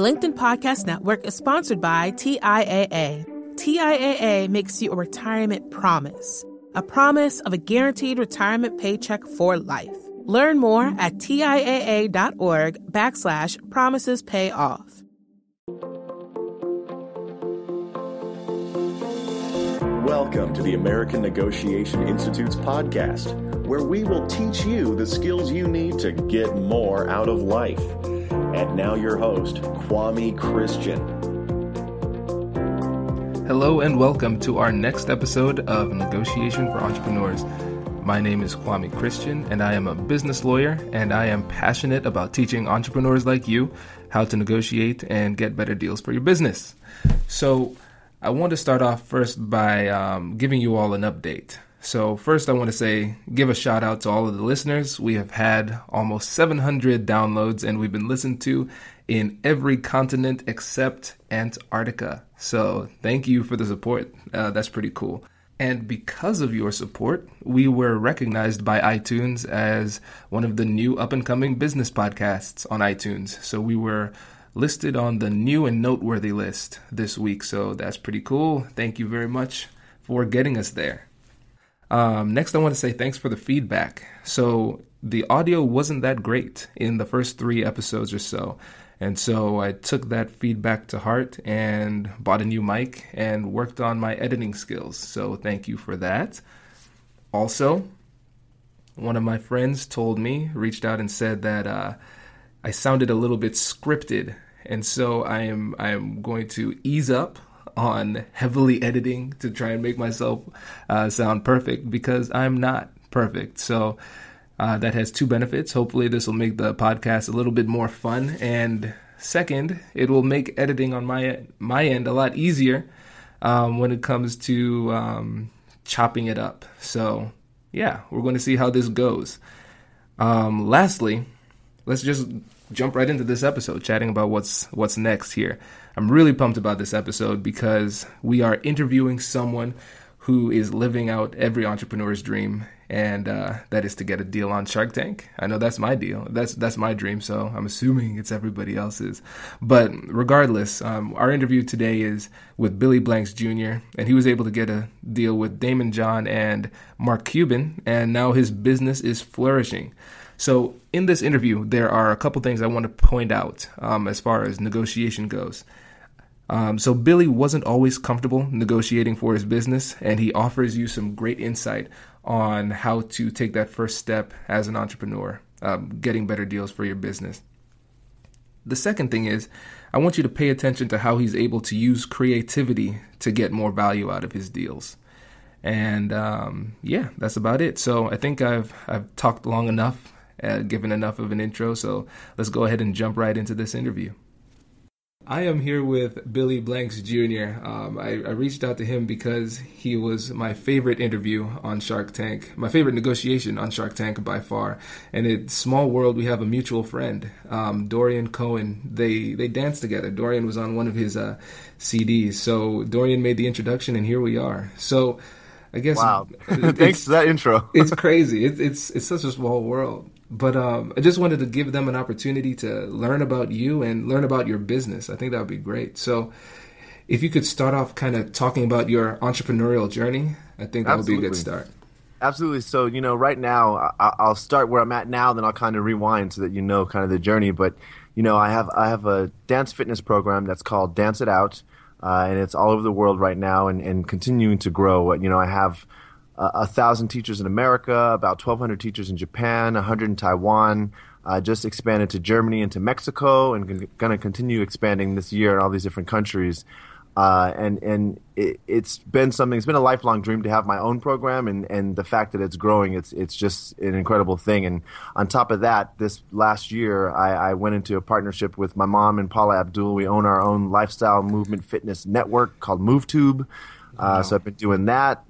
The LinkedIn Podcast Network is sponsored by TIAA. TIAA makes you a retirement promise, a promise of a guaranteed retirement paycheck for life. Learn more at TIAA.org backslash promises pay off. Welcome to the American Negotiation Institute's podcast, where we will teach you the skills you need to get more out of life. And now, your host, Kwame Christian. Hello, and welcome to our next episode of Negotiation for Entrepreneurs. My name is Kwame Christian, and I am a business lawyer, and I am passionate about teaching entrepreneurs like you how to negotiate and get better deals for your business. So, I want to start off first by um, giving you all an update. So, first, I want to say, give a shout out to all of the listeners. We have had almost 700 downloads and we've been listened to in every continent except Antarctica. So, thank you for the support. Uh, that's pretty cool. And because of your support, we were recognized by iTunes as one of the new up and coming business podcasts on iTunes. So, we were listed on the new and noteworthy list this week. So that's pretty cool. Thank you very much for getting us there. Um, next, I want to say thanks for the feedback. So the audio wasn't that great in the first three episodes or so. And so I took that feedback to heart and bought a new mic and worked on my editing skills. So thank you for that. Also, one of my friends told me, reached out and said that uh, I sounded a little bit scripted, and so I am I am going to ease up on heavily editing to try and make myself uh, sound perfect because I'm not perfect. So uh, that has two benefits. Hopefully, this will make the podcast a little bit more fun, and second, it will make editing on my my end a lot easier um, when it comes to um, chopping it up. So yeah, we're going to see how this goes. Um, lastly let's just jump right into this episode, chatting about what's what's next here. I'm really pumped about this episode because we are interviewing someone who is living out every entrepreneur's dream, and uh, that is to get a deal on Shark Tank. I know that's my deal. That's that's my dream. So I'm assuming it's everybody else's. But regardless, um, our interview today is with Billy Blanks Jr. and he was able to get a deal with Daymond John and Mark Cuban, and now his business is flourishing. So, in this interview, there are a couple things I want to point out um, as far as negotiation goes. Um, so, Billy wasn't always comfortable negotiating for his business, and he offers you some great insight on how to take that first step as an entrepreneur, um, getting better deals for your business. The second thing is, I want you to pay attention to how he's able to use creativity to get more value out of his deals. And um, yeah, that's about it. So I think I've I've talked long enough uh, given enough of an intro. So let's go ahead and jump right into this interview. I am here with Billy Blanks Jr. Um, I, I, reached out to him because he was my favorite interview on Shark Tank, my favorite negotiation on Shark Tank by far. And it's small world. We have a mutual friend, um, Dorian Cohen. They they danced together. Dorian was on one of his uh, CDs, so Dorian made the introduction, and here we are. So. I guess. Wow! Thanks for that intro. it's crazy. It's it's it's such a small world. But um, I just wanted to give them an opportunity to learn about you and learn about your business. I think that would be great. So, if you could start off kind of talking about your entrepreneurial journey, I think that Absolutely. would be a good start. Absolutely. So, you know, right now, I'll start where I'm at now, then I'll kind of rewind so that you know kind of the journey. But, you know, I have I have a dance fitness program that's called Dance It Out, uh, and it's all over the world right now and, and continuing to grow. You know, I have a thousand teachers in America, about 1,200 teachers in Japan, 100 in Taiwan. Uh, just expanded to Germany and to Mexico, and g- going to continue expanding this year in all these different countries. Uh, and and it, has been something. It's been a lifelong dream to have my own program, and, and the fact that it's growing, it's it's just an incredible thing. And on top of that, this last year, I, I went into a partnership with my mom and Paula Abdul. We own our own lifestyle movement fitness network called MoveTube. Uh, wow. So I've been doing that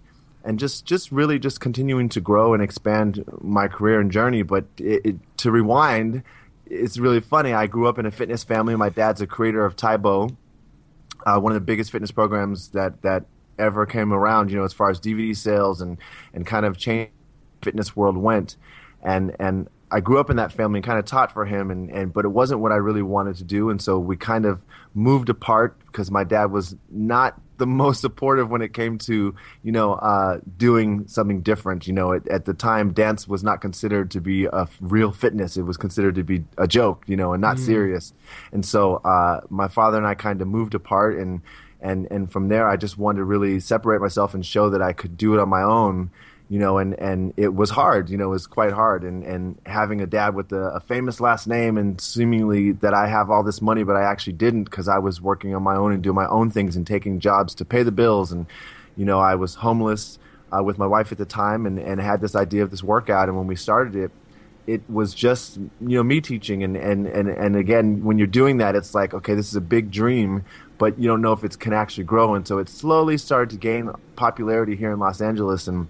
and just just really just continuing to grow and expand my career and journey. But it, it, to rewind, it's really funny. I grew up in a fitness family. My dad's a creator of Tae Bo, uh, one of the biggest fitness programs that that ever came around. You know, as far as DVD sales and and kind of change fitness world went, and and I grew up in that family and kind of taught for him, and, and but it wasn't what I really wanted to do, and so we kind of moved apart because my dad was not the most supportive when it came to you know uh, doing something different. You know, at, at, the time, dance was not considered to be a real fitness; it was considered to be a joke, you know, and not mm. serious. And so uh, my father and I kind of moved apart, and and and from there, I just wanted to really separate myself and show that I could do it on my own you know, and, and it was hard, you know, it was quite hard. And, and having a dad with a, a famous last name and seemingly that I have all this money, but I actually didn't because I was working on my own and doing my own things and taking jobs to pay the bills. And, you know, I was homeless uh, with my wife at the time and, and had this idea of this workout. And when we started it, it was just you know me teaching and, and, and, and again when you're doing that it's like okay this is a big dream but you don't know if it can actually grow and so it slowly started to gain popularity here in los angeles and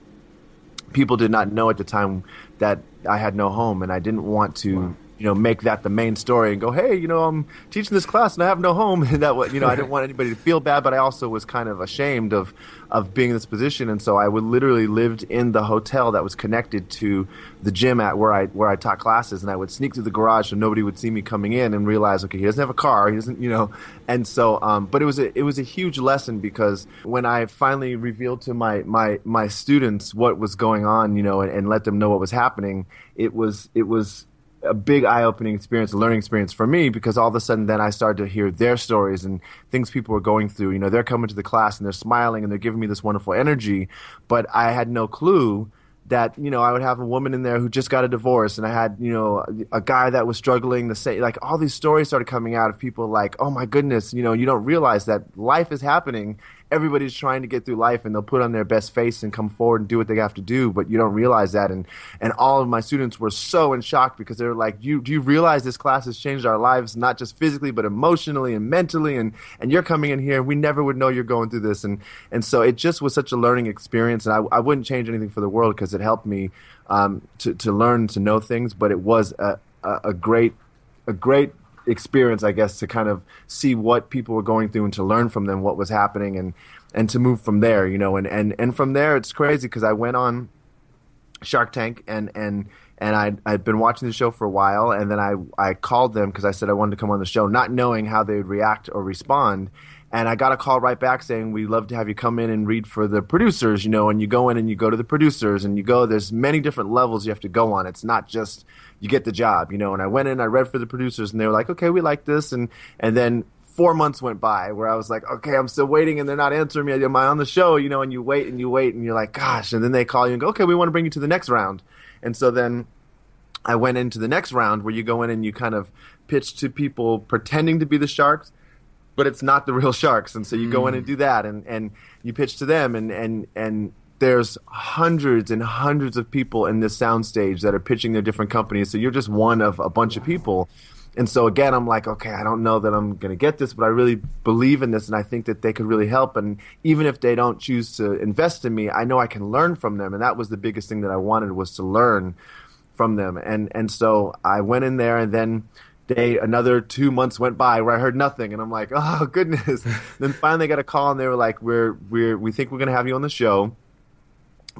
people did not know at the time that I had no home, and I didn't want to. Wow you know make that the main story and go hey you know i'm teaching this class and i have no home. And that you know i didn't want anybody to feel bad but i also was kind of ashamed of of being in this position. And so i would literally lived in the hotel that was connected to the gym at where i where i taught classes. And i would sneak through the garage so nobody would see me coming in and realize okay he doesn't have a car. He doesn't you know. And so um, but it was a it was a huge lesson because when i finally revealed to my my my students what was going on you know and, and let them know what was happening it was it was a big eye-opening experience, a learning experience for me because all of a sudden then I started to hear their stories and things people were going through. You know, they're coming to the class and they're smiling and they're giving me this wonderful energy, but I had no clue that you know I would have a woman in there who just got a divorce, and I had you know a guy that was struggling to say like all these stories started coming out of people like oh my goodness you know you don't realize that life is happening everybody's trying to get through life and they'll put on their best face and come forward and do what they have to do, but you don't realize that. And, and all of my students were so in shock because they were like, you, do you realize this class has changed our lives, not just physically, but emotionally and mentally? And, and you're coming in here and we never would know you're going through this. And, and so it just was such a learning experience. And I, I wouldn't change anything for the world because it helped me um, to, to learn, to know things, but it was a, a, a great, a great experience, I guess, to kind of see what people were going through and to learn from them what was happening and and to move from there, you know. And and and from there, it's crazy because I went on Shark Tank and and and I I'd been watching the show for a while, and then I I called them because I said I wanted to come on the show, not knowing how they would react or respond. And I got a call right back saying, We'd love to have you come in and read for the producers, you know, and you go in and you go to the producers and you go, there's many different levels you have to go on. It's not just you get the job, you know. And I went in, I read for the producers, and they were like, okay, we like this, and and then four months went by where I was like, okay, I'm still waiting, and they're not answering me. Am I on the show? You know, and you wait and you wait, and you're like, gosh, and then they call you and go, okay, we want to bring you to the next round, and so then. I went into the next round where you go in and you kind of pitch to people pretending to be the sharks, but it's not the real sharks. And so you mm. go in and mm. do that and, and you pitch to them and, and, and there's hundreds and hundreds of people in this soundstage that are pitching their different companies. So you're just one of a bunch of people. And so again, I'm like, okay, I don't know that I'm going to get this, but I really believe in this, and I think that they could really help. And even if they don't choose to invest in me, I know I can learn from them, and that was the biggest thing that I wanted was to learn from them. And and so I went in there, and then they another two months went by where I heard nothing, and I'm like, oh goodness. then finally, I got a call, and they were like, we're we're we think we're going to have you on the show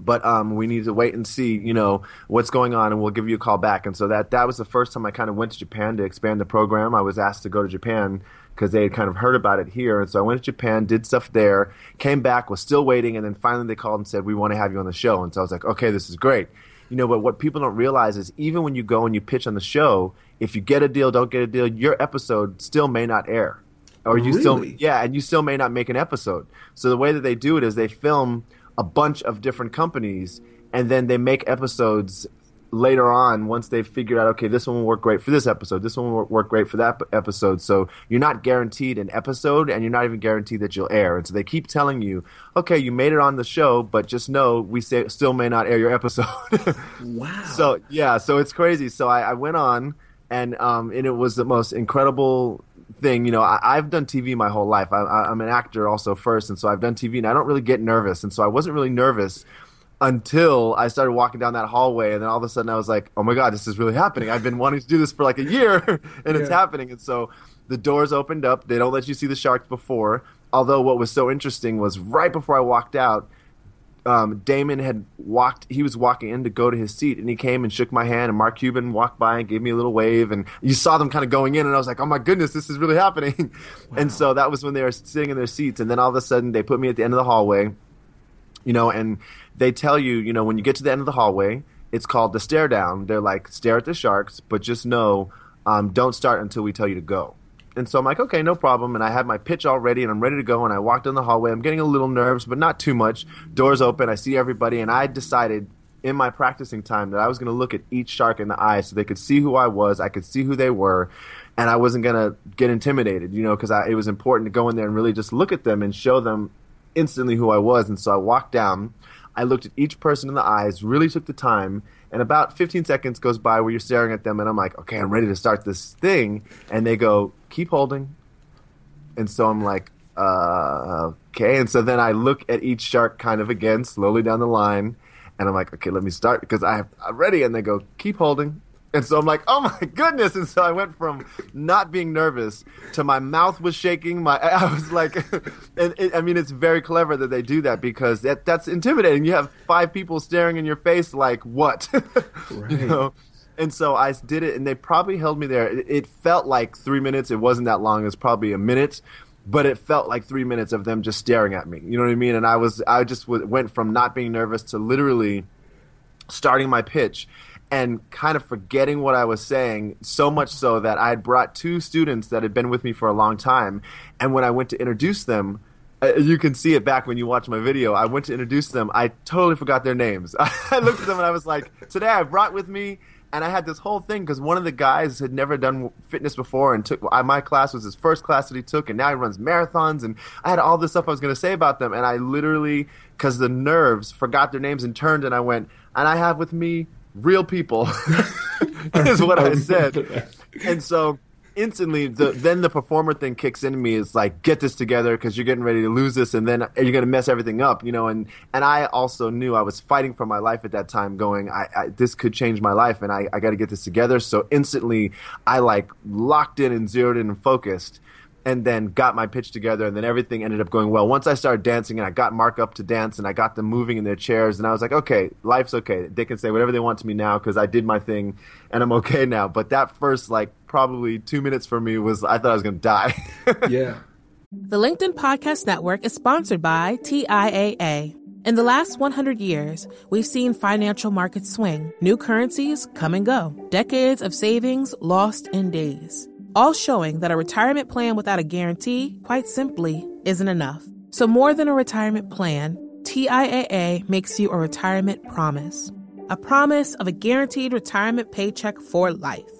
but um, we need to wait and see, you know, what's going on, and we'll give you a call back. And so that that was the first time I kind of went to Japan to expand the program. I was asked to go to Japan because they had kind of heard about it here, and so I went to Japan, did stuff there, came back, was still waiting, and then finally they called and said we want to have you on the show. And so I was like, okay, this is great, you know. But what people don't realize is even when you go and you pitch on the show, if you get a deal, don't get a deal, your episode still may not air, or you really? still yeah, and you still may not make an episode. So the way that they do it is they film a bunch of different companies, and then they make episodes later on once they've figured out okay this one will work great for this episode this one will work great for that episode. So you're not guaranteed an episode and you're not even guaranteed that you'll air. And so they keep telling you okay you made it on the show but just know we say, still may not air your episode. Wow. So yeah so it's crazy. So i, I went on and um, and it was the most incredible thing. You know, I, have done TV my whole life. I, am an actor also first, and so I've done TV, and I don't really get nervous, and so I wasn't really nervous until I started walking down that hallway, and then all of a sudden I was like, "Oh my god, this is really happening! I've been wanting to do this for like a year, and yeah. it's happening." And so the doors opened up. They don't let you see the sharks before. Although what was so interesting was right before I walked out, um, Daymond had walked. He was walking in to go to his seat, and he came and shook my hand. And Mark Cuban walked by and gave me a little wave, and you saw them kind of going in, and I was like, "Oh my goodness, this is really happening!" Wow. And so that was when they were sitting in their seats, and then all of a sudden they put me at the end of the hallway, you know, and they tell you, you know, when you get to the end of the hallway, it's called the stare down. They're like stare at the sharks, but just know, um, don't start until we tell you to go. And so I'm like, okay, no problem. And I had my pitch all ready and I'm ready to go. And I walked down the hallway. I'm getting a little nervous, but not too much. Doors open. I see everybody. And I decided in my practicing time that I was going to look at each shark in the eye so they could see who I was. I could see who they were. And I wasn't going to get intimidated, you know, because it was important to go in there and really just look at them and show them instantly who I was. And so I walked down. I looked at each person in the eyes, really took the time and about 15 seconds goes by where you're staring at them and i'm like okay i'm ready to start this thing and they go keep holding and so i'm like uh, okay and so then i look at each shark kind of again slowly down the line and i'm like okay let me start because I, i'm ready and they go keep holding and so I'm like, oh my goodness! And so I went from not being nervous to my mouth was shaking. My I was like, and it, I mean, it's very clever that they do that because that that's intimidating. You have five people staring in your face, like what? right. You know. And so I did it, and they probably held me there. It, it felt like three minutes. It wasn't that long. It was probably a minute, but it felt like three minutes of them just staring at me. You know what I mean? And I was, I just w- went from not being nervous to literally starting my pitch and kind of forgetting what I was saying, so much so that I had brought two students that had been with me for a long time. And when I went to introduce them, uh, you can see it back when you watch my video. I went to introduce them. I totally forgot their names. I looked at them and I was like, today I brought with me, and I had this whole thing because one of the guys had never done fitness before and took my class was his first class that he took, and now he runs marathons. And I had all this stuff I was going to say about them, and I literally, because the nerves, forgot their names and turned, and I went, and I have with me real people is what I said. And so instantly the then the performer thing kicks into me. Is like get this together because you're getting ready to lose this and then you're going to mess everything up you know and and i also knew i was fighting for my life at that time going I, I this could change my life and i, I got to get this together. So instantly i like locked in and zeroed in and focused and then got my pitch together and then everything ended up going well. Once i started dancing and i got mark up to dance and i got them moving in their chairs and i was like okay life's okay. They can say whatever they want to me now because i did my thing and i'm okay now. But that first like probably two minutes for me was i thought i was going to die yeah the linkedin podcast network is sponsored by tiaa in the last 100 years, we've seen financial markets swing, new currencies come and go, decades of savings lost in days all showing that a retirement plan without a guarantee, quite simply, isn't enough. So, more than a retirement plan, TIAA makes you a retirement promise. A promise of a guaranteed retirement paycheck for life.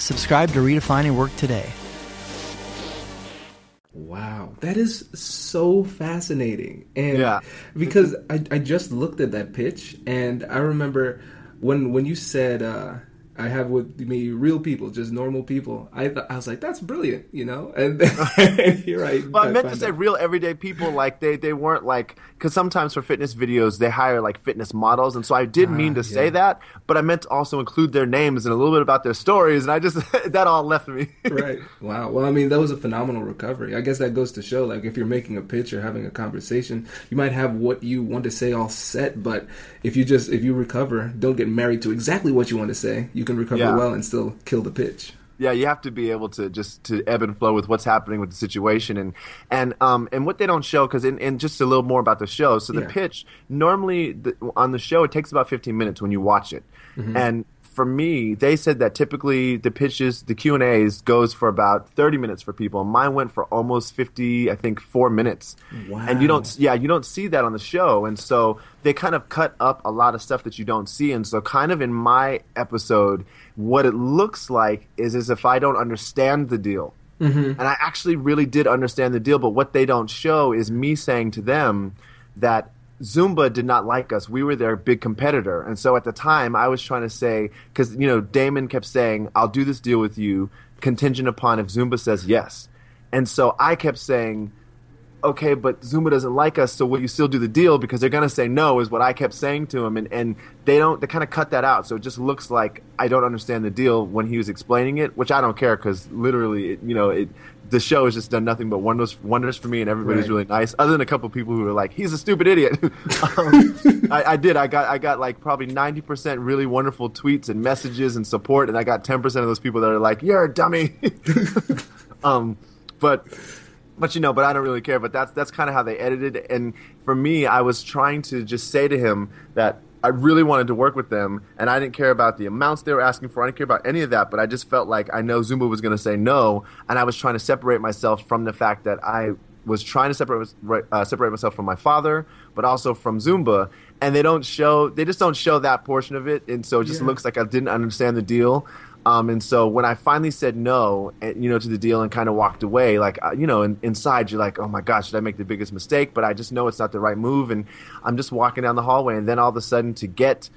Subscribe to Redefining Work today. Wow, that is so fascinating. And yeah. because I, I just looked at that pitch and I remember when when you said uh, I have with me real people, just normal people. I th- I was like, that's brilliant, you know. And, and here I. Well, I meant to say real everyday people. Like they they weren't like because sometimes for fitness videos they hire like fitness models, and so I did mean to ah, yeah. say that, but I meant to also include their names and a little bit about their stories, and I just that all left me. right. Wow. Well, I mean, that was a phenomenal recovery. I guess that goes to show, like, if you're making a pitch or having a conversation, you might have what you want to say all set, but if you just if you recover, don't get married to exactly what you want to say. You can recover yeah. well and still kill the pitch yeah, you have to be able to just to ebb and flow with what's happening with the situation and and um and what they don't show because in and just a little more about the show. So the yeah. pitch normally the, on the show it takes about 15 minutes when you watch it, mm-hmm. and for me, they said that typically the pitches, the Q and A's goes for about thirty minutes for people. Mine went for almost fifty, I think, four minutes. Wow. And you don't, yeah, you don't see that on the show, and so they kind of cut up a lot of stuff that you don't see. And so, kind of in my episode, what it looks like is as if I don't understand the deal. Mm-hmm. And I actually really did understand the deal, but what they don't show is me saying to them that Zumba did not like us. We were their big competitor. And so at the time, I was trying to say, because, you know, Daymond kept saying, I'll do this deal with you contingent upon if Zumba says yes. And so I kept saying, okay, but Zumba doesn't like us, so will you still do the deal? Because they're going to say no, is what I kept saying to him. And, and they don't, they kind of cut that out. So it just looks like I don't understand the deal when he was explaining it, which I don't care because literally, it, you know, it, the show has just done nothing but wonders wonders for me, and everybody's right. really nice. Other than a couple people who were like, "He's a stupid idiot." um, I, I, did. I got I got like probably ninety percent really wonderful tweets and messages and support, and I got ten percent of those people that are like, "You're a dummy." um, but but you know, but I don't really care. But that's that's kind of how they edited. And for me, I was trying to just say to him that I really wanted to work with them, and I didn't care about the amounts they were asking for. I didn't care about any of that, but I just felt like I know Zumba was going to say no, and I was trying to separate myself from the fact that I was trying to separate uh, separate myself from my father, but also from Zumba. And they don't show, they just don't show that portion of it, and so it just yeah. looks like I didn't understand the deal. Um, and so when I finally said no, you know, to the deal and kind of walked away, like, uh, you know, in, inside you're like, oh my gosh, did I make the biggest mistake? But I just know it's not the right move. And I'm just walking down the hallway. And then all of a sudden to get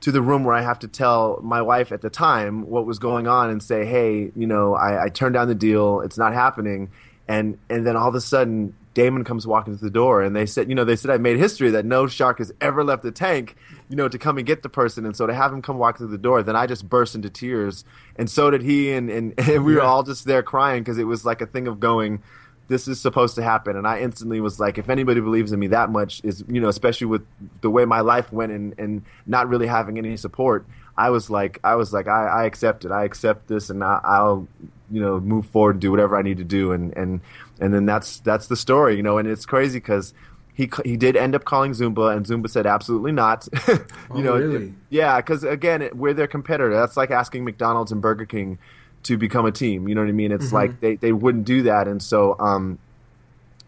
to the room where I have to tell my wife at the time what was going on and say, hey, you know, I, I turned down the deal. It's not happening. And, and then all of a sudden Daymond comes walking to the door and they said, you know, they said I made history that no shark has ever left the tank, you know, to come and get the person. And so to have him come walk through the door, then I just burst into tears. And so did he. And, and, and we were all just there crying because it was like a thing of going, this is supposed to happen. And I instantly was like, if anybody believes in me that much is, you know, especially with the way my life went and, and not really having any support, I was like, I was like, I, I accept it. I accept this and I, I'll, you know, move forward and do whatever I need to do. And, and, and then that's that's the story, you know. And it's crazy because he he did end up calling Zumba, and Zumba said absolutely not. you oh, know, really? yeah, because again, it, we're their competitor. That's like asking McDonald's and Burger King to become a team. You know what I mean? It's mm-hmm. like they they wouldn't do that, and so um,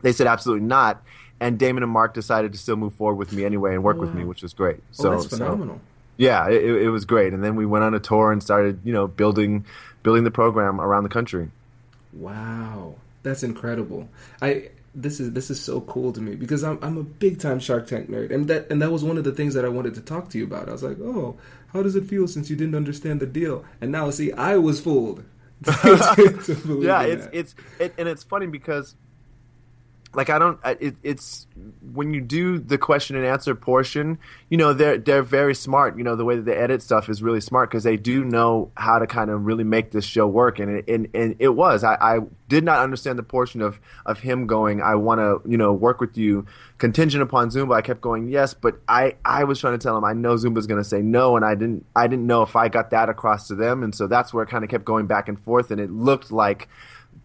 they said absolutely not. And Daymond and Mark decided to still move forward with me anyway and work wow. with me, which was great. Oh, so that's phenomenal. So, yeah, it, it was great. And then we went on a tour and started, you know, building building the program around the country. Wow. That's incredible. I this is this is so cool to me because I'm I'm a big time Shark Tank nerd, and that and that was one of the things that I wanted to talk to you about. I was like, oh, how does it feel since you didn't understand the deal? And now, see, I was fooled. yeah, it's it's it, and it's funny because like I don't. It, it's when you do the question and answer portion, you know they're they're very smart. You know the way that they edit stuff is really smart because they do know how to kind of really make this show work. And it, and, and it was. I, I did not understand the portion of of him going. I want to you know work with you contingent upon Zumba. I kept going yes, but I I was trying to tell him I know Zumba's going to say no, and I didn't I didn't know if I got that across to them, and so that's where it kind of kept going back and forth, and it looked like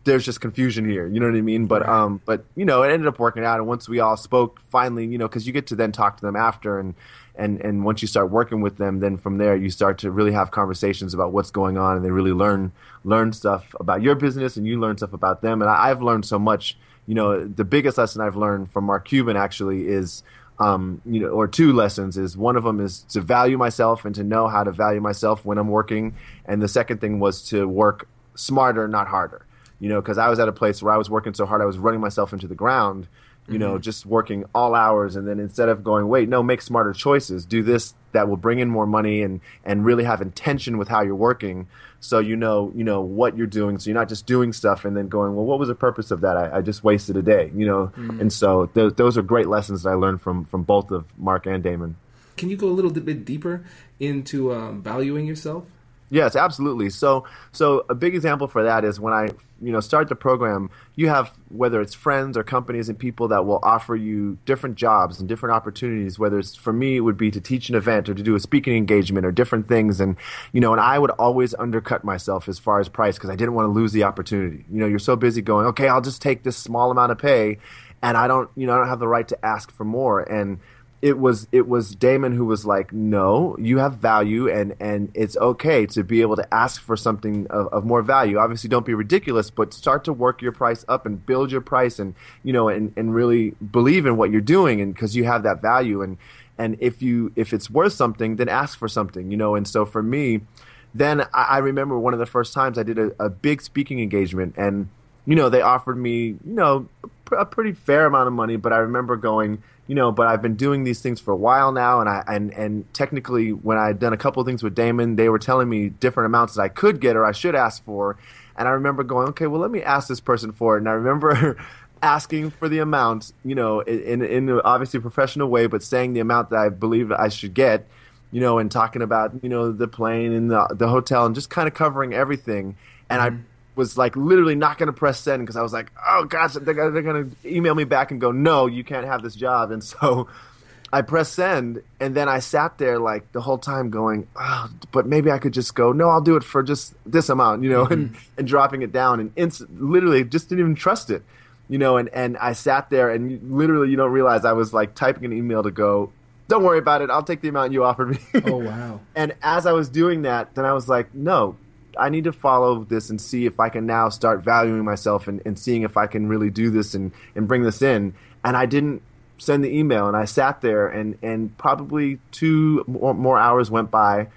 there's just confusion here. You know what I mean? But um, but you know, it ended up working out. And once we all spoke, finally, you know, because you get to then talk to them after, and and and once you start working with them, then from there you start to really have conversations about what's going on, and they really learn learn stuff about your business, and you learn stuff about them. And I, I've learned so much. You know, the biggest lesson I've learned from Mark Cuban actually is. Um, you know, or two lessons is one of them is to value myself and to know how to value myself when I'm working, and the second thing was to work smarter, not harder you know, because I was at a place where I was working so hard, I was running myself into the ground, you mm-hmm. know, just working all hours. And then instead of going, wait, no, make smarter choices, do this that will bring in more money and, and really have intention with how you're working. So you know, you know what you're doing. So you're not just doing stuff and then going, well, what was the purpose of that? I, I just wasted a day, you know? Mm-hmm. And so th- those are great lessons that I learned from, from both of Mark and Daymond. Can you go a little bit deeper into um, valuing yourself? Yes, absolutely. So, so a big example for that is when I, you know, start the program. You have whether it's friends or companies and people that will offer you different jobs and different opportunities. Whether it's for me, it would be to teach an event or to do a speaking engagement or different things. And you know, and I would always undercut myself as far as price because I didn't want to lose the opportunity. You know, you're so busy going, okay, I'll just take this small amount of pay, and I don't, you know, I don't have the right to ask for more. And it was it was Daymond who was like, "No, you have value, and and it's okay to be able to ask for something of, of, more value. Obviously, don't be ridiculous, but start to work your price up and build your price, and you know, and and really believe in what you're doing, and because you have that value, and and if you if it's worth something, then ask for something, you know. And so for me, then I, I remember one of the first times I did a, a big speaking engagement, and you know, they offered me, you know, a pretty fair amount of money, but I remember going, you know, but I've been doing these things for a while now, and I and and technically, when I had done a couple of things with Daymond, they were telling me different amounts that I could get or I should ask for, and I remember going, okay, well, let me ask this person for it, and I remember. asking for the amount, you know, in in obviously professional way, but saying the amount that I believe I should get, you know, and talking about you know the plane and the the hotel and just kind of covering everything. And mm-hmm. I was like literally not going to press send because I was like, oh gosh, they're, they're going to email me back and go, no, you can't have this job. And so I pressed send, and then I sat there like the whole time going, oh, but maybe I could just go, no, I'll do it for just this amount, you know, mm-hmm. and, and dropping it down and inst- literally just didn't even trust it, you know, and, and I sat there and literally you don't realize I was like typing an email to go, don't worry about it. I'll take the amount you offered me. Oh wow! and as I was doing that, then I was like, no, I need to follow this and see if I can now start valuing myself and, and seeing if I can really do this and, and bring this in. And I didn't send the email and I sat there and, and probably two more, more hours went by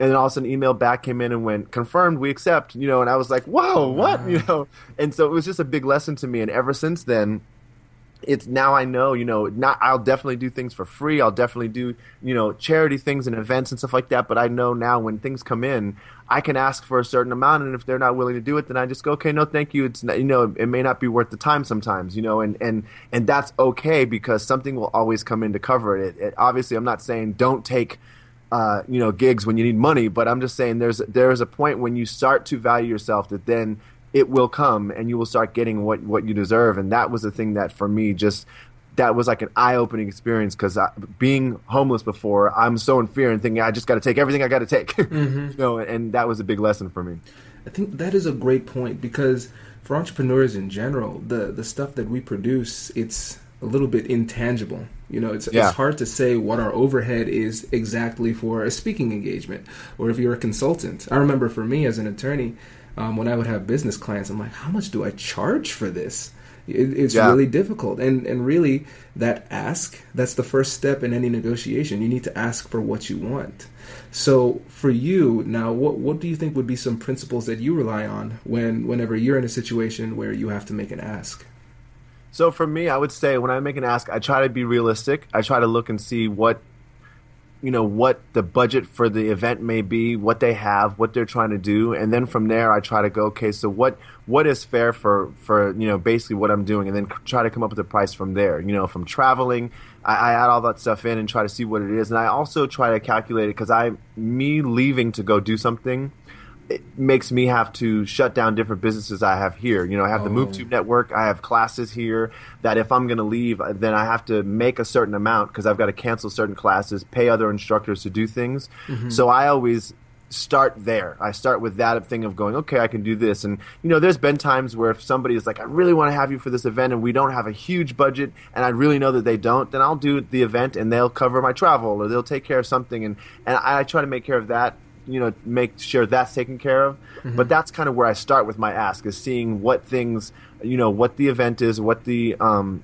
and then all of a sudden email back came in and went confirmed we accept you know and i was like whoa what wow. you know and so it was just a big lesson to me and ever since then it's now I know, you know, not I'll definitely do things for free. I'll definitely do, you know, charity things and events and stuff like that. But I know now when things come in, I can ask for a certain amount, and if they're not willing to do it, then I just go, okay, no, thank you. It's not, you know, it may not be worth the time sometimes, you know, and and and that's okay because something will always come in to cover it. it, it obviously, I'm not saying don't take. Uh, you know, gigs when you need money, but I'm just saying there's there's a point when you start to value yourself that then it will come and you will start getting what what you deserve. And that was the thing that for me just that was like an eye-opening experience because being homeless before i'm so in fear and thinking i just got to take everything i got to take. Mm-hmm. you know and that was a big lesson for me. I think that is a great point because for entrepreneurs in general the the stuff that we produce it's a little bit intangible. You know it's, yeah. it's hard to say what our overhead is exactly for a speaking engagement or if you're a consultant. I remember for me as an attorney um, when I would have business clients, I'm like, how much do I charge for this? It, it's yeah. really difficult, and and really that ask that's the first step in any negotiation. You need to ask for what you want. So for you now, what what do you think would be some principles that you rely on when whenever you're in a situation where you have to make an ask? So for me, I would say when I make an ask, I try to be realistic. I try to look and see what you know what the budget for the event may be, what they have, what they're trying to do, and then from there I try to go, okay, so what what is fair for for you know basically what I'm doing, and then try to come up with a price from there. You know, from traveling, I, I add all that stuff in and try to see what it is, and I also try to calculate it because I me leaving to go do something it makes me have to shut down different businesses I have here. You know, I have oh. the MoveTube network. I have classes here that if I'm going to leave, then I have to make a certain amount because I've got to cancel certain classes, pay other instructors to do things. Mm-hmm. So I always start there. I start with that thing of going, okay, I can do this. And, you know, there's been times where if somebody is like, I really want to have you for this event and we don't have a huge budget and I really know that they don't, then I'll do the event and they'll cover my travel or they'll take care of something. And, and I, I try to make care of that you know make sure that's taken care of. Mm-hmm. but that's kind of where i start with my ask is seeing what things you know what the event is what the um,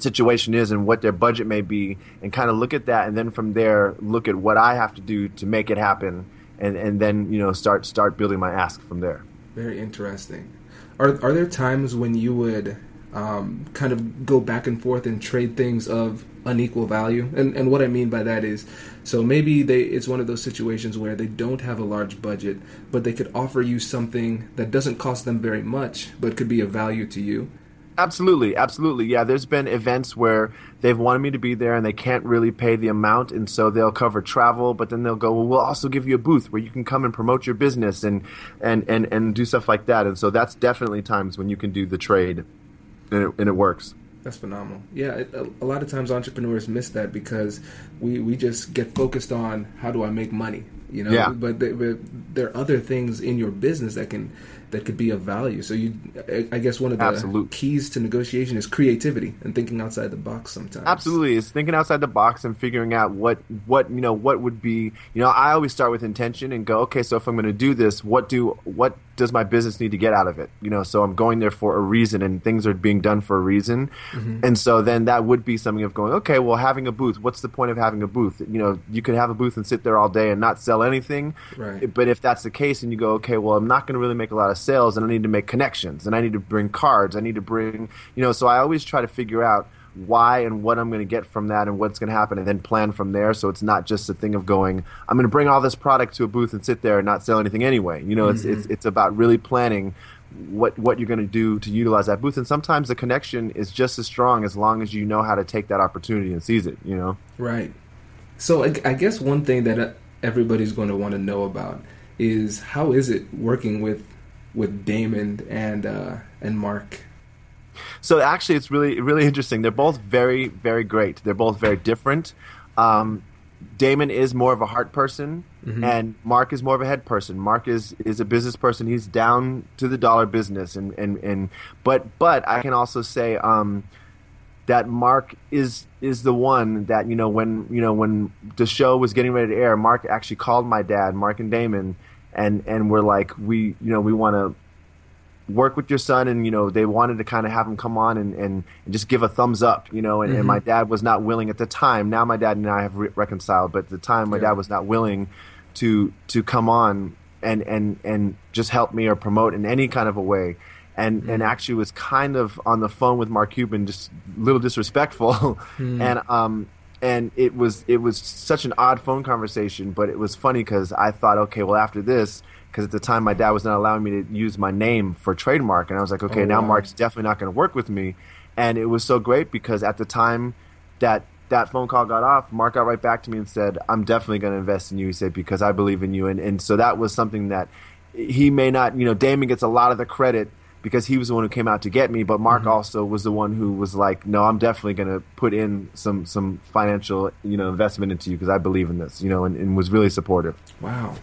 situation is and what their budget may be and kind of look at that and then from there look at what i have to do to make it happen and and then you know start start building my ask from there. Very interesting. Are are there times when you would um, kind of go back and forth and trade things of unequal value. And and what I mean by that is, so maybe they it's one of those situations where they don't have a large budget, but they could offer you something that doesn't cost them very much, but could be of value to you. Absolutely, absolutely. Yeah, there's been events where they've wanted me to be there and they can't really pay the amount, and so they'll cover travel, but then they'll go, well, we'll also give you a booth where you can come and promote your business and and and and do stuff like that. And so that's definitely times when you can do the trade and it, and it works. That's phenomenal. Yeah, it, a, a, lot of times entrepreneurs miss that because we, we just get focused on how do I make money, you know. Yeah. But, they, but there are other things in your business that can that could be of value. So you, I guess one of the Absolute. keys to negotiation is creativity and thinking outside the box. Sometimes. Absolutely, it's thinking outside the box and figuring out what what you know what would be. You know, I always start with intention and go, okay, so if I'm going to do this, what do what does my business need to get out of it? You know, so I'm going there for a reason and things are being done for a reason. Mm-hmm. And so then that would be something of going, okay, well, having a booth, what's the point of having a booth? You know, you could have a booth and sit there all day and not sell anything. Right. But if that's the case, and you go, okay, well, I'm not going to really make a lot of sales, and I need to make connections, and I need to bring cards, I need to bring, you know, so I always try to figure out why and what I'm going to get from that and what's going to happen and then plan from there so it's not just a thing of going I'm going to bring all this product to a booth and sit there and not sell anything anyway you know Mm-hmm. it's it's it's about really planning what what you're going to do to utilize that booth and sometimes the connection is just as strong as long as you know how to take that opportunity and seize it you know Right. So I, I guess one thing that uh, everybody's going to want to know about is how is it working with with Daymond and uh, and Mark? So actually, it's really really interesting. They're both very very great. They're both very different. Um, Daymond is more of a heart person, and Mark is more of a head person. Mark is is a business person. He's down to the dollar business, and and and but but I can also say. Um, that Mark is is the one that you know when you know when the show was getting ready to air. Mark actually called my dad, Mark and Daymond, and and we're like we you know we want to work with your son and you know they wanted to kind of have him come on and, and, and just give a thumbs up you know and, and my mm-hmm. dad was not willing at the time now my dad and i have re- reconciled but at the time my Yeah. dad was not willing to to come on and and and just help me or promote in any kind of a way and and actually was kind of on the phone with mark cuban just a little disrespectful. And um and it was it was such an odd phone conversation but it was funny because i thought okay well after this because at the time my dad was not allowing me to use my name for trademark and i was like okay Oh, now wow. mark's definitely not going to work with me. And it was so great because at the time that that phone call got off mark got right back to me and said i'm definitely going to invest in you he said because i believe in you. And, and so that was something that he may not you know daymond gets a lot of the credit because he was the one who came out to get me but mark mm-hmm. also was the one who was like no i'm definitely going to put in some some financial you know investment into you because i believe in this you know and, and was really supportive Wow,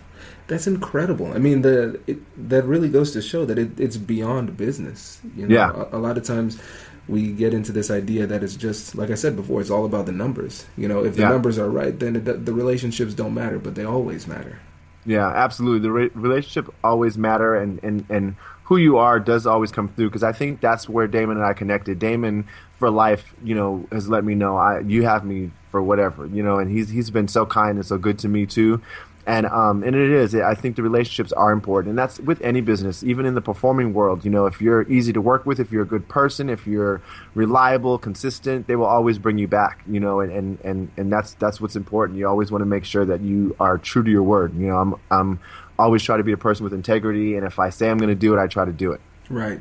that's incredible. I mean, the it, that really goes to show that it, it's beyond business. You know, Yeah. a, a lot of times we get into this idea that it's just like I said before. It's all about the numbers. You know, if the Yeah. numbers are right, then it, the relationships don't matter, but they always matter. Yeah, absolutely. The re- relationship always matter, and, and, and who you are does always come through. Because I think that's where Daymond and I connected. Daymond, for life, you know, has let me know I you have me for whatever, you know, and he's he's been so kind and so good to me too. And um and it is. I think the relationships are important, and that's with any business, even in the performing world. You know, if you're easy to work with, if you're a good person, if you're reliable, consistent, they will always bring you back. You know, and and and, and that's that's what's important. You always want to make sure that you are true to your word. You know, I'm I'm always try to be a person with integrity, and if I say I'm going to do it, I try to do it. Right.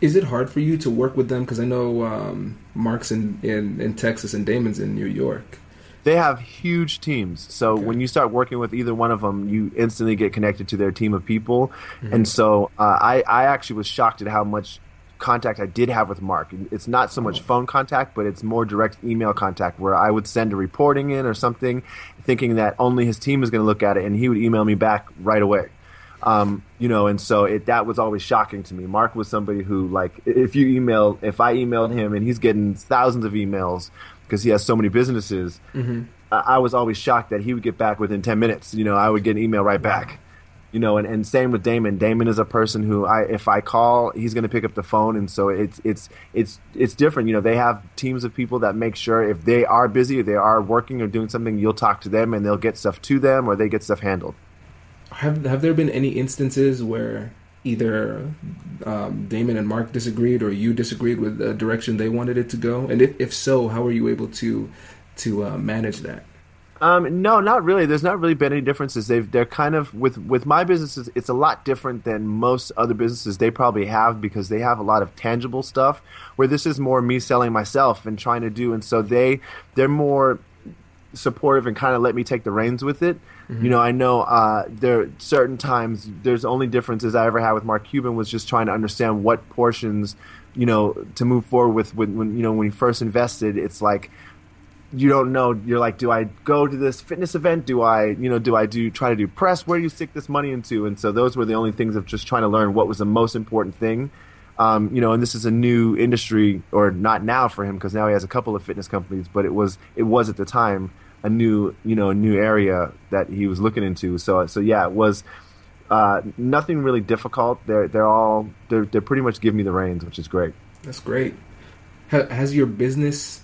Is it hard for you to work with them? Because I know um, Mark's in, in in Texas and Daymond's in New York. They have huge teams. So when you start working with either one of them, you instantly get connected to their team of people. And so uh, I, I actually was shocked at how much contact I did have with Mark. It's not so much phone contact, but it's more direct email contact where I would send a reporting in or something, thinking that only his team is going to look at it, and he would email me back right away. Um, you know, and so it, that was always shocking to me. Mark was somebody who, like, if you email, if I emailed him and he's getting thousands of emails because he has so many businesses, I, I was always shocked that he would get back within 10 minutes. You know, I would get an email right back. You know, and, and same with Daymond. Daymond is a person who I if I call, he's going to pick up the phone, and so it's it's it's it's different. You know, they have teams of people that make sure if they are busy, they are working or doing something, you'll talk to them, and they'll get stuff to them, or they get stuff handled. Have Have there been any instances where either um, Daymond and Mark disagreed, or you disagreed with the direction they wanted it to go? And if, if so, how were you able to to uh, manage that? Um, no, not really. There's not really been any differences. They've they're kind of with with my businesses. It's a lot different than most other businesses they probably have because they have a lot of tangible stuff. Where this is more me selling myself and trying to do, and so they they're more supportive and kind of let me take the reins with it. You know, I know uh, there are certain times there's only differences I ever had with Mark Cuban was just trying to understand what portions, you know, to move forward with when, when you know when he first invested. It's like you don't know. You're like, do I go to this fitness event? Do I, you know, do I do try to do press? Where do you stick this money into? And so those were the only things of just trying to learn what was the most important thing. Um, you know, and this is a new industry, or not now for him because now he has a couple of fitness companies, but it was it was at the time a new you know new area that he was looking into. So so yeah, it was uh, nothing really difficult. They're they're all they're they're pretty much giving me the reins, which is great. That's great. Has your business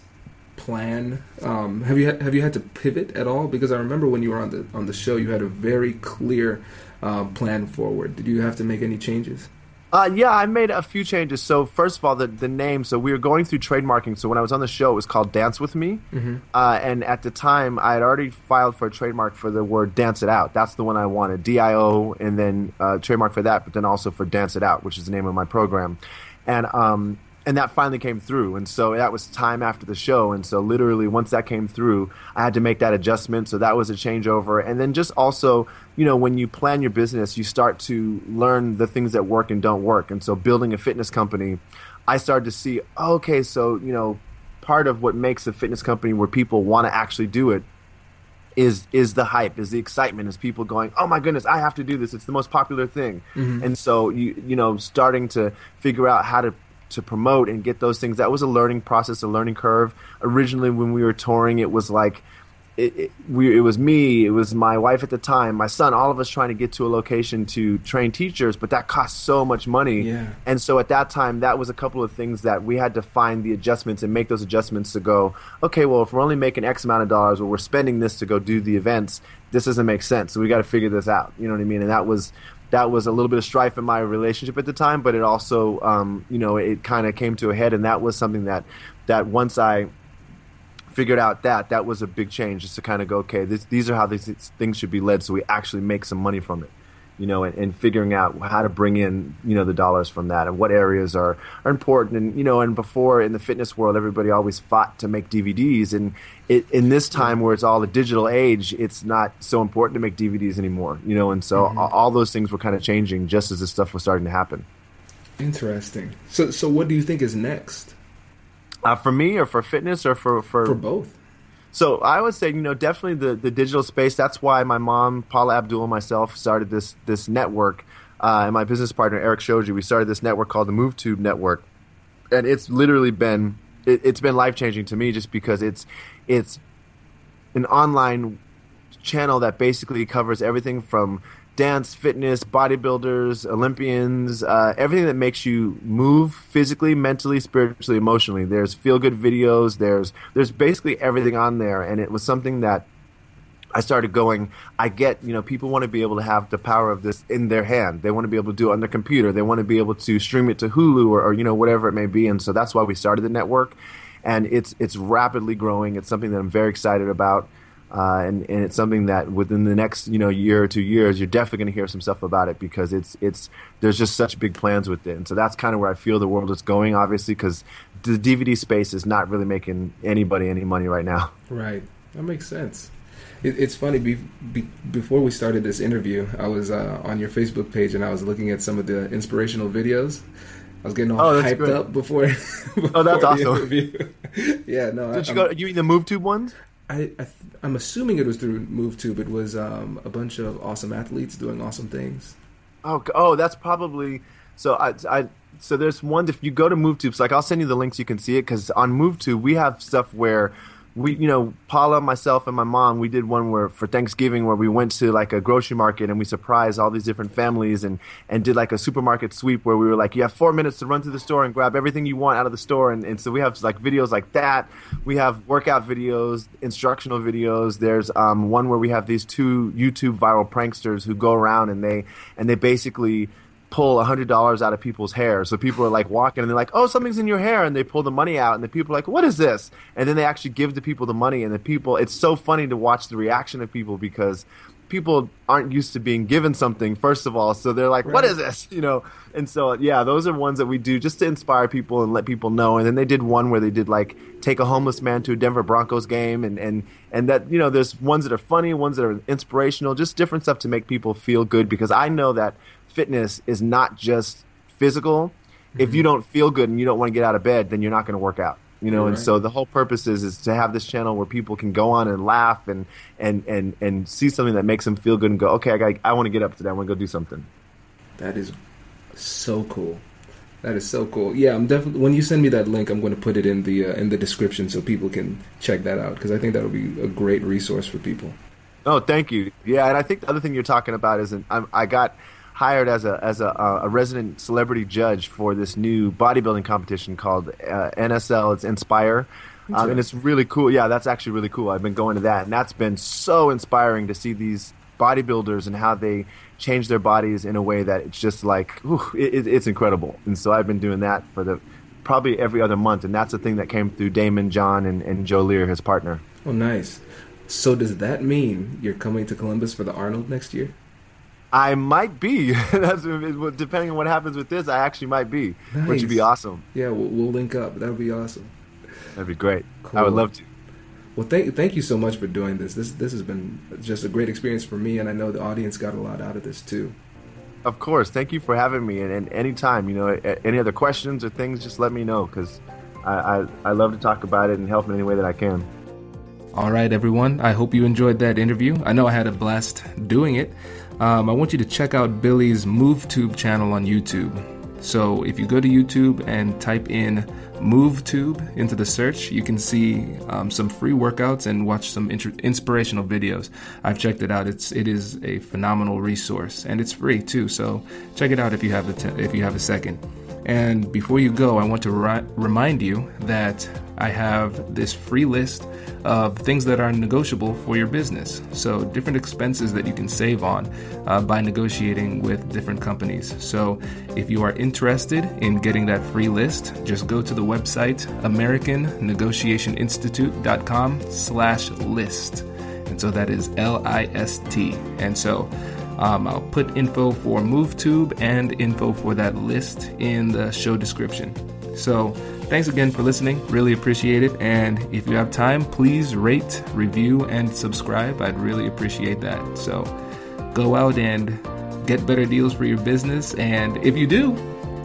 plan? Um, have you have you had to pivot at all? Because I remember when you were on the on the show, you had a very clear uh, plan forward. Did you have to make any changes? Uh, yeah, I made a few changes. So first of all, the the name. So we were going through trademarking. So when I was on the show, it was called Dance with Me, mm-hmm. uh, and at the time, I had already filed for a trademark for the word "Dance It Out." That's the one I wanted, D I O, and then uh, trademark for that, but then also for "Dance It Out," which is the name of my program, and um, and that finally came through. And so that was time after the show. And so literally once that came through i had to make that adjustment. So that was a changeover. And then just also you know when you plan your business you start to learn the things that work and don't work. And so building a fitness company i started to see okay so you know part of what makes a fitness company where people want to actually do it is is the hype is the excitement is people going oh my goodness i have to do this. It's the most popular thing. Mm-hmm. and so you you know starting to figure out how to to promote and get those things. That was a learning process, a learning curve. Originally, when we were touring, it was like it, it, we, it was me, it was my wife at the time, my son, all of us trying to get to a location to train teachers, but that cost so much money. Yeah. And so at that time, that was a couple of things that we had to find the adjustments and make those adjustments to go, okay, well, if we're only making X amount of dollars, or we're spending this to go do the events, this doesn't make sense. So we got to figure this out. You know what I mean? And that was that was a little bit of strife in my relationship at the time, but it also, um, you know, it kind of came to a head, and that was something that that once I figured out that that was a big change, just to kind of go, okay, this, these are how these things should be led, so we actually make some money from it you know, and, and, figuring out how to bring in, you know, the dollars from that and what areas are, are important. And, you know, and before in the fitness world, everybody always fought to make DVDs. And it, in this time where it's all a digital age, it's not so important to make DVDs anymore, you know, and so mm-hmm. all, those things were kind of changing just as this stuff was starting to happen. Interesting. So, so what do you think is next? Uh, for me, or for fitness, or for for, for both? So I would say, you know, definitely the, the digital space. That's why my mom, Paula Abdul, and myself started this this network, uh, and my business partner Eric Shoji. We started this network called the MoveTube Network, and it's literally been it, it's been life changing to me just because it's it's an online channel that basically covers everything from dance, fitness, bodybuilders, Olympians, uh, everything that makes you move physically, mentally, spiritually, emotionally. There's feel good videos. There's there's basically everything on there, and it was something that I started going. I get you know people want to be able to have the power of this in their hand. They want to be able to do it on their computer. They want to be able to stream it to Hulu or, or you know whatever it may be. And so that's why we started the network, and it's it's rapidly growing. It's something that I'm very excited about. Uh, and, and it's something that within the next you know year or two years you're definitely going to hear some stuff about it because it's it's there's just such big plans with it and so that's kind of where I feel the world is going obviously because the DVD space is not really making anybody any money right now. Right, that makes sense. It, it's funny. Be, be, before we started this interview, I was uh, on your Facebook page and I was looking at some of the inspirational videos. I was getting all oh, hyped great. up before. before oh, that's awesome. yeah, no. Did I, you go? You mean the MoveTube ones? I, I am assuming it was through MoveTube. It was um, a bunch of awesome athletes doing awesome things. Oh, oh, that's probably so. I, I so there's one. If you go to MoveTube, so like I'll send you the links. You can see it because on MoveTube we have stuff where we you know paula myself and my mom we did one where for thanksgiving where we went to like a grocery market and we surprised all these different families and and did like a supermarket sweep where we were like you have four minutes to run to the store and grab everything you want out of the store. And, and so we have like videos like that. We have workout videos instructional videos. There's um, one where we have these two youtube viral pranksters who go around and they and they basically pull a hundred dollars out of people's hair. So people are like walking and they're like, "Oh, something's in your hair," and they pull the money out, and the people are like, "What is this?" And then they actually give the people the money, and the people. It's so funny to watch the reaction of people because people aren't used to being given something first of all so they're like right. what is this you know and so yeah those are ones that we do just to inspire people and let people know and then they did one where they did like take a homeless man to a denver broncos game and and and that you know there's ones that are funny ones that are inspirational just different stuff to make people feel good because i know that fitness is not just physical. Mm-hmm. If you don't feel good and you don't want to get out of bed, then you're not going to work out. You know, right. and so the whole purpose is is to have this channel where people can go on and laugh and and and and see something that makes them feel good and go, okay, I got, I want to get up today. I want to go do something. That is so cool. That is so cool. Yeah, I'm definitely. When you send me that link, I'm going to put it in the uh, in the description so people can check that out because I think that would be a great resource for people. Oh, thank you. Yeah, and I think the other thing you're talking about is, I, I got hired as a as a, a resident celebrity judge for this new bodybuilding competition called uh, NSL. It's Inspire. Um, and it's really cool. Yeah, that's actually really cool. I've been going to that, and that's been so inspiring to see these bodybuilders and how they change their bodies in a way that it's just like whew, it, it's incredible. And so I've been doing that for the probably every other month, and that's the thing that came through Daymond John and, and Joe Lear, his partner. Oh, nice. So does that mean you're coming to Columbus for the Arnold next year? I might be. That's depending on what happens with this. I actually might be, nice. which would be awesome. Yeah, we'll, we'll link up. That would be awesome. That'd be great. Cool. I would love to. Well, thank thank you so much for doing this. This this has been just a great experience for me, and I know the audience got a lot out of this too. Of course, thank you for having me. And, and anytime, you know, any other questions or things, just let me know because I, I I love to talk about it and help in any way that I can. All right, everyone. I hope you enjoyed that interview. I know I had a blast doing it. Um, I want you to check out Billy's MoveTube channel on YouTube. So if you go to YouTube and type in MoveTube into the search, you can see um, some free workouts and watch some inter- inspirational videos. I've checked it out. It's it is a phenomenal resource and it's free too. So check it out if you have a t- if you have a second. And before you go, I want to ri- remind you that I have this free list of things that are negotiable for your business. So, different expenses that you can save on uh, by negotiating with different companies. So, if you are interested in getting that free list, just go to the website americannegotiationinstitute.com slash list. And so that is L I S T. And so um, I'll put info for MoveTube and info for that list in the show description. So, thanks again for listening. Really appreciate it. And if you have time, please rate, review, and subscribe. I'd really appreciate that. So, go out and get better deals for your business. And if you do,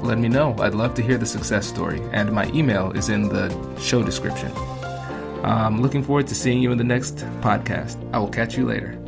let me know. I'd love to hear the success story. And my email is in the show description. I'm looking forward to seeing you in the next podcast. I will catch you later.